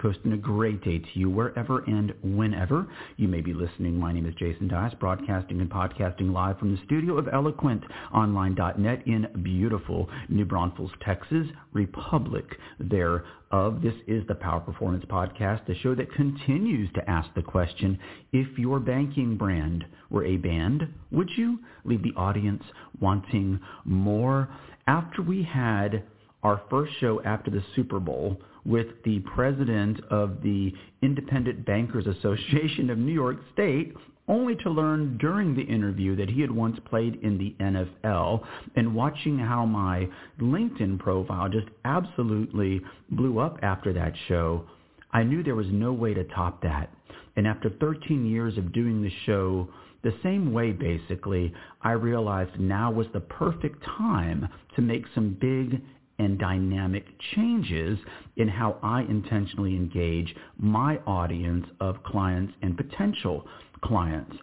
Coast, and a great day to you wherever and whenever you may be listening. My name is Jason Dias, broadcasting and podcasting live from the studio of EloquentOnline.net in beautiful New Braunfels, Texas, Republic thereof. This is the Power Performance Podcast, the show that continues to ask the question, if your banking brand were a band, would you leave the audience wanting more? After we had our first show after the Super Bowl with the president of the Independent Bankers Association of New York State, only to learn during the interview that he had once played in the NFL and watching how my LinkedIn profile just absolutely blew up after that show, I knew there was no way to top that. And after 13 years of doing the show the same way, basically, I realized now was the perfect time to make some big and dynamic changes in how I intentionally engage my audience of clients and potential clients.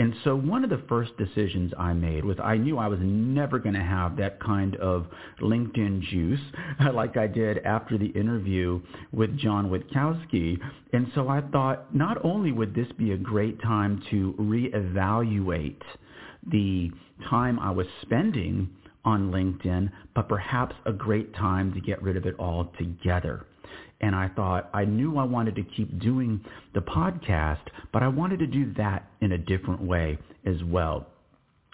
And so one of the first decisions I made was I knew I was never going to have that kind of LinkedIn juice like I did after the interview with John Witkowski. And so I thought not only would this be a great time to reevaluate the time I was spending on LinkedIn, but perhaps a great time to get rid of it all together. And I thought I knew I wanted to keep doing the podcast, but I wanted to do that in a different way as well.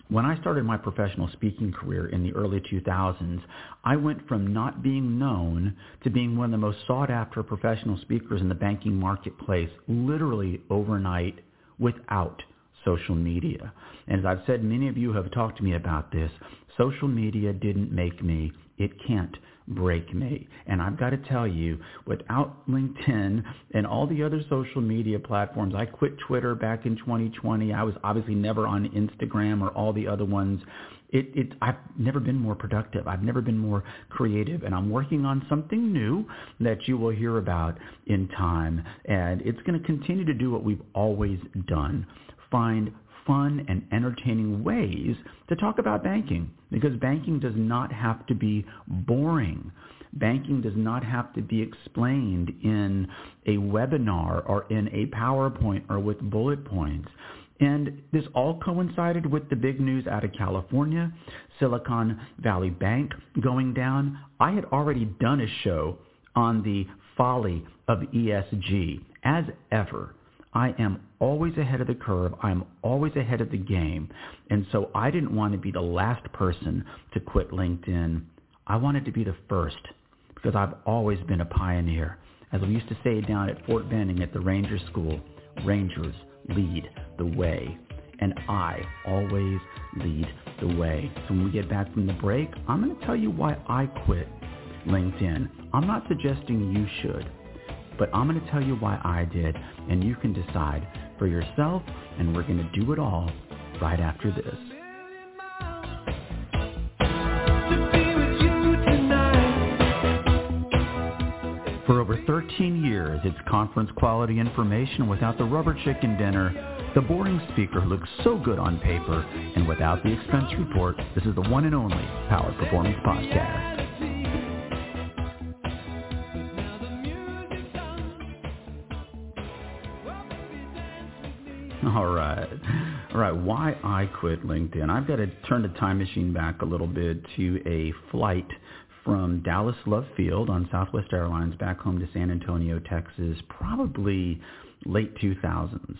When I started my professional speaking career in the early 2000s, I went from not being known to being one of the most sought after professional speakers in the banking marketplace literally overnight without social media. And as I've said, many of you have talked to me about this. Social media didn't make me. It can't break me. And I've got to tell you, without LinkedIn and all the other social media platforms, I quit Twitter back in 2020. I was obviously never on Instagram or all the other ones. It, it, I've never been more productive. I've never been more creative. And I'm working on something new that you will hear about in time. And it's going to continue to do what we've always done. Find fun and entertaining ways to talk about banking because banking does not have to be boring. Banking does not have to be explained in a webinar or in a PowerPoint or with bullet points. And this all coincided with the big news out of California, Silicon Valley Bank going down. I had already done a show on the folly of ESG as ever. I am always ahead of the curve. I'm always ahead of the game. And so I didn't want to be the last person to quit LinkedIn. I wanted to be the first because I've always been a pioneer. As we used to say down at Fort Benning at the Ranger School, Rangers lead the way. And I always lead the way. So when we get back from the break, I'm going to tell you why I quit LinkedIn. I'm not suggesting you should but I'm going to tell you why I did, and you can decide for yourself, and we're going to do it all right after this. For over 13 years, it's conference quality information without the rubber chicken dinner, the boring speaker looks so good on paper, and without the expense report. This is the one and only Power Performance Podcast. I quit LinkedIn. I've got to turn the time machine back a little bit to a flight from Dallas Love Field on Southwest Airlines back home to San Antonio, Texas, probably late 2000s.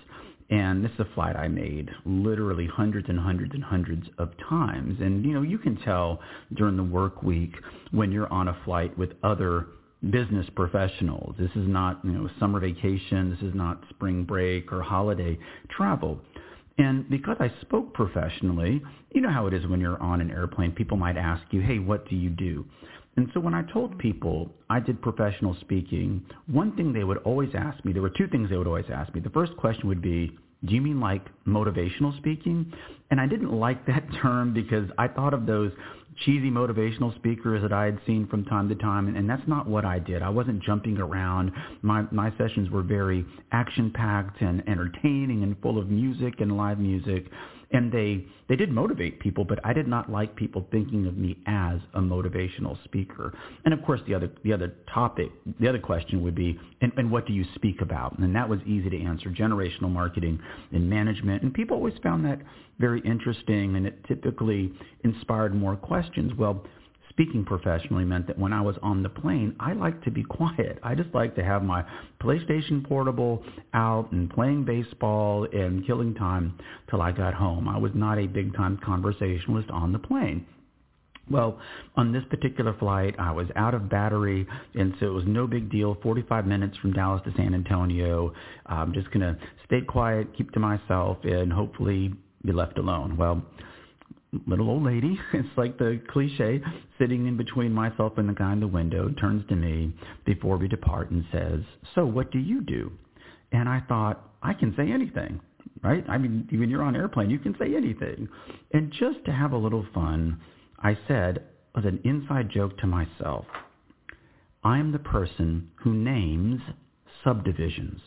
And this is a flight I made literally hundreds and hundreds and hundreds of times. And, you know, you can tell during the work week when you're on a flight with other business professionals. This is not, you know, summer vacation. This is not spring break or holiday travel. And because I spoke professionally, you know how it is when you're on an airplane. People might ask you, hey, what do you do? And so when I told people I did professional speaking, one thing they would always ask me, there were two things they would always ask me. The first question would be, do you mean like motivational speaking? And I didn't like that term because I thought of those cheesy motivational speakers that I had seen from time to time, and, and that's not what I did. I wasn't jumping around. My my sessions were very action packed and entertaining and full of music and live music and they they did motivate people, but I did not like people thinking of me as a motivational speaker. And of course, the other the other topic, the other question would be, and, and what do you speak about? And that was easy to answer: generational marketing and management. And people always found that very interesting, and it typically inspired more questions. Well speaking professionally meant that when I was on the plane, I like to be quiet. I just like to have my PlayStation Portable out and playing baseball and killing time till I got home. I was not a big time conversationalist on the plane. Well, on this particular flight, I was out of battery, and so it was no big deal. 45 minutes from Dallas to San Antonio. I'm just going to stay quiet, keep to myself, and hopefully be left alone. Well, little old lady, it's like the cliche, sitting in between myself and the guy in the window, turns to me before we depart and says, so what do you do? And I thought, I can say anything, right? I mean, when you're on airplane, you can say anything. And just to have a little fun, I said, as an inside joke to myself, I am the person who names subdivisions.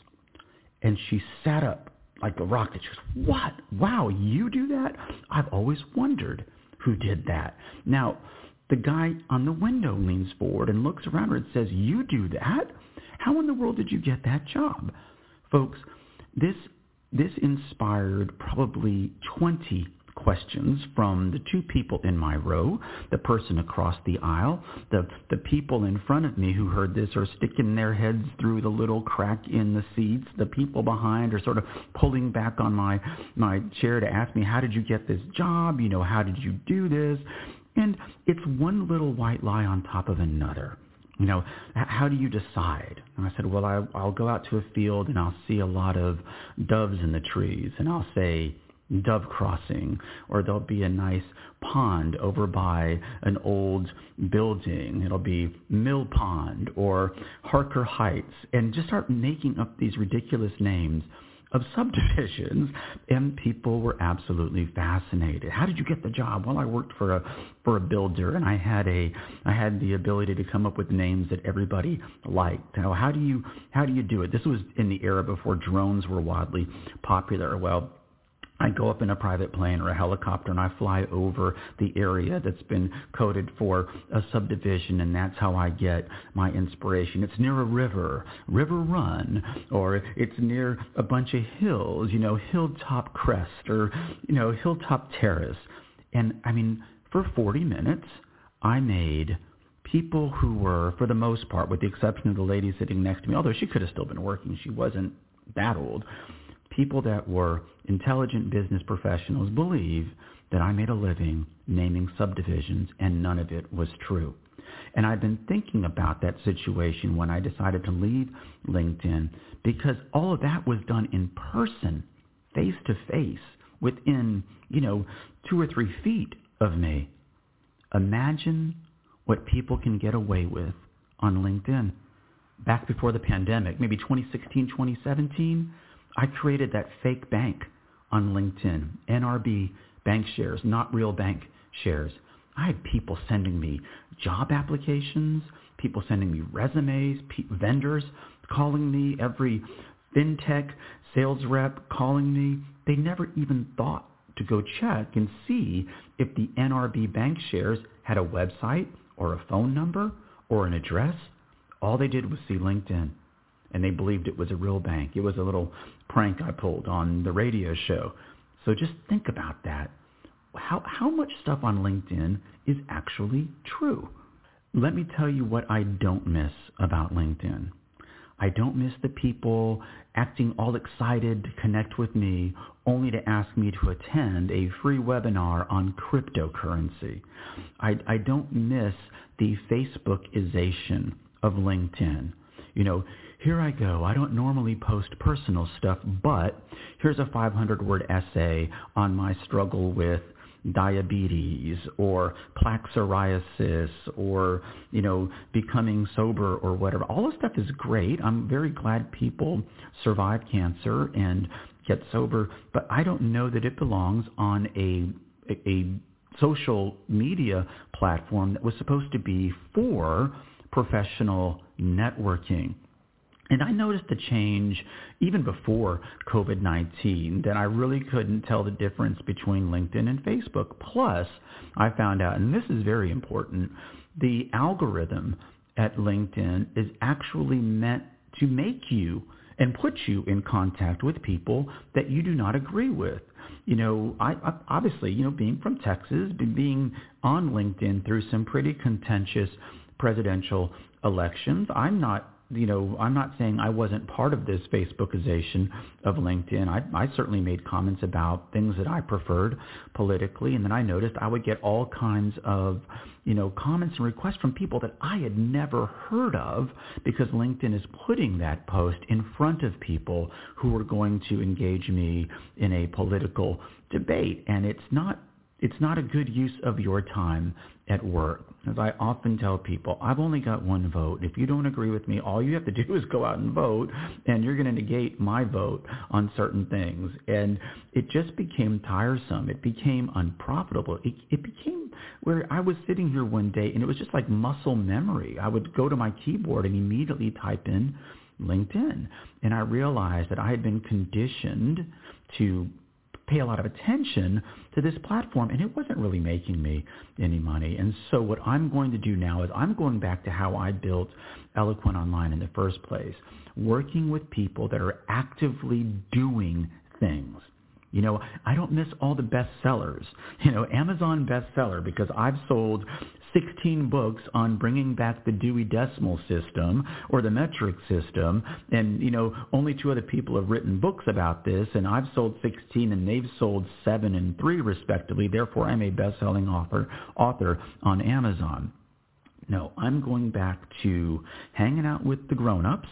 And she sat up like a rocket. She goes, what? Wow, you do that? I've always wondered who did that. Now, the guy on the window leans forward and looks around her and says, you do that? How in the world did you get that job? Folks, this, this inspired probably 20 questions from the two people in my row, the person across the aisle, the, the people in front of me who heard this are sticking their heads through the little crack in the seats. The people behind are sort of pulling back on my, my chair to ask me, how did you get this job? You know, how did you do this? And it's one little white lie on top of another you know, how do you decide? And I said, well, I, I'll go out to a field and I'll see a lot of doves in the trees, and I'll say, dove crossing, or there'll be a nice pond over by an old building. It'll be Mill Pond or Harker Heights, and just start making up these ridiculous names of subdivisions and people were absolutely fascinated. How did you get the job? Well, I worked for a for a builder and I had a I had the ability to come up with names that everybody liked. Now, how do you how do you do it? This was in the era before drones were wildly popular. Well, I go up in a private plane or a helicopter and I fly over the area that's been coded for a subdivision and that's how I get my inspiration. It's near a river, River Run, or it's near a bunch of hills, you know, Hilltop Crest or, you know, Hilltop Terrace. And I mean, for 40 minutes, I made people who were, for the most part, with the exception of the lady sitting next to me, although she could have still been working, she wasn't that old, people that were intelligent business professionals believe that I made a living naming subdivisions and none of it was true. And I've been thinking about that situation when I decided to leave LinkedIn because all of that was done in person, face to face, within, you know, two or three feet of me. Imagine what people can get away with on LinkedIn. Back before the pandemic, maybe 2016, 2017, I created that fake bank on LinkedIn, NRB bank shares, not real bank shares. I had people sending me job applications, people sending me resumes, vendors calling me, every fintech sales rep calling me. They never even thought to go check and see if the NRB bank shares had a website or a phone number or an address. All they did was see LinkedIn and they believed it was a real bank. It was a little prank I pulled on the radio show. So just think about that. How, how much stuff on LinkedIn is actually true? Let me tell you what I don't miss about LinkedIn. I don't miss the people acting all excited to connect with me only to ask me to attend a free webinar on cryptocurrency. I, I don't miss the Facebookization of LinkedIn. You know, here I go. I don't normally post personal stuff, but here's a 500 word essay on my struggle with diabetes or plaque psoriasis or, you know, becoming sober or whatever. All this stuff is great. I'm very glad people survive cancer and get sober, but I don't know that it belongs on a, a social media platform that was supposed to be for professional networking. And I noticed a change even before COVID-19 that I really couldn't tell the difference between LinkedIn and Facebook. Plus, I found out, and this is very important, the algorithm at LinkedIn is actually meant to make you and put you in contact with people that you do not agree with. You know, I, I obviously, you know, being from Texas, being on LinkedIn through some pretty contentious presidential elections, I'm not you know, I'm not saying I wasn't part of this Facebookization of LinkedIn. I, I certainly made comments about things that I preferred politically, and then I noticed I would get all kinds of, you know, comments and requests from people that I had never heard of because LinkedIn is putting that post in front of people who are going to engage me in a political debate, and it's not it's not a good use of your time at work. As I often tell people, I've only got one vote. If you don't agree with me, all you have to do is go out and vote, and you're going to negate my vote on certain things. And it just became tiresome. It became unprofitable. It, it became where I was sitting here one day, and it was just like muscle memory. I would go to my keyboard and immediately type in LinkedIn. And I realized that I had been conditioned to pay a lot of attention to this platform and it wasn't really making me any money. And so what I'm going to do now is I'm going back to how I built Eloquent Online in the first place, working with people that are actively doing things. You know, I don't miss all the bestsellers. You know, Amazon bestseller because I've sold 16 books on bringing back the Dewey Decimal System or the metric system. And, you know, only two other people have written books about this, and I've sold 16 and they've sold 7 and 3 respectively. Therefore, I'm a best-selling author, author on Amazon. No, I'm going back to hanging out with the grown-ups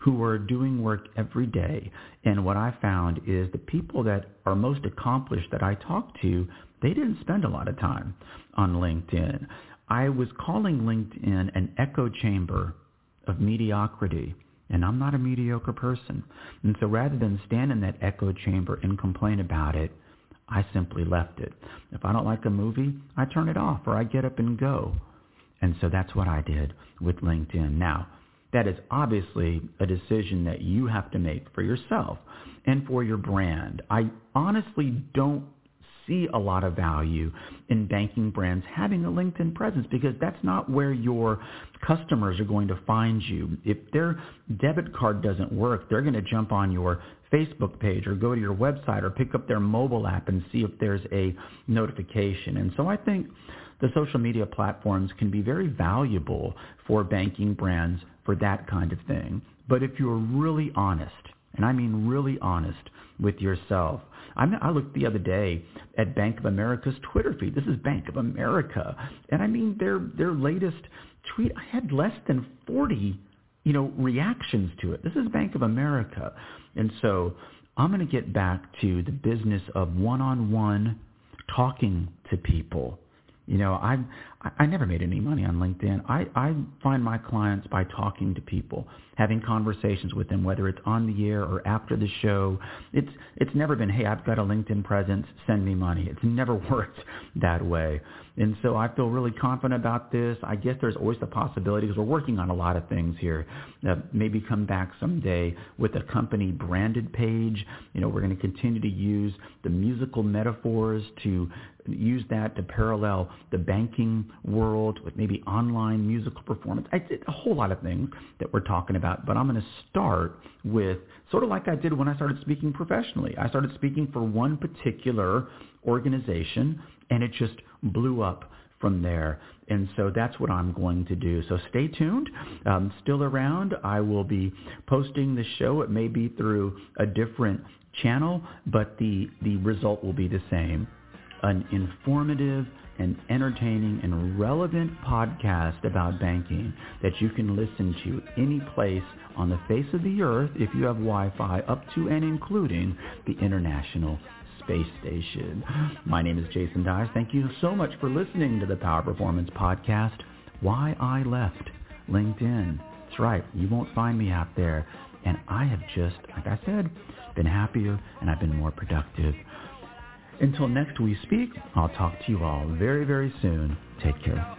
who are doing work every day. And what I found is the people that are most accomplished that I talk to, they didn't spend a lot of time on LinkedIn. I was calling LinkedIn an echo chamber of mediocrity. And I'm not a mediocre person. And so rather than stand in that echo chamber and complain about it, I simply left it. If I don't like a movie, I turn it off or I get up and go. And so that's what I did with LinkedIn. Now, that is obviously a decision that you have to make for yourself and for your brand. I honestly don't see a lot of value in banking brands having a LinkedIn presence because that's not where your customers are going to find you. If their debit card doesn't work, they're going to jump on your Facebook page or go to your website or pick up their mobile app and see if there's a notification. And so I think the social media platforms can be very valuable for banking brands for that kind of thing. But if you're really honest, and I mean really honest with yourself, I looked the other day at Bank of America's Twitter feed. This is Bank of America, and I mean their their latest tweet. I had less than 40, you know, reactions to it. This is Bank of America, and so I'm going to get back to the business of one-on-one talking to people. You know, I never made any money on LinkedIn. I, I find my clients by talking to people, having conversations with them, whether it's on the air or after the show. It's it's never been, hey, I've got a LinkedIn presence, send me money. It's never worked that way. And so I feel really confident about this. I guess there's always the possibility because we're working on a lot of things here. Uh, maybe come back someday with a company branded page. You know, we're going to continue to use the musical metaphors to use that to parallel the banking world with maybe online musical performance. I did a whole lot of things that we're talking about, but I'm going to start with sort of like I did when I started speaking professionally. I started speaking for one particular organization and it just blew up from there. And so that's what I'm going to do. So stay tuned. Um, still around. I will be posting the show. It may be through a different channel, but the, the result will be the same. An informative and entertaining and relevant podcast about banking that you can listen to any place on the face of the earth if you have Wi-Fi up to and including the International Space Station. My name is Jason Dyes. Thank you so much for listening to the Power Performance Podcast, Why I Left LinkedIn. That's right. You won't find me out there. And I have just, like I said, been happier and I've been more productive. Until next we speak, I'll talk to you all very, very soon. Take care.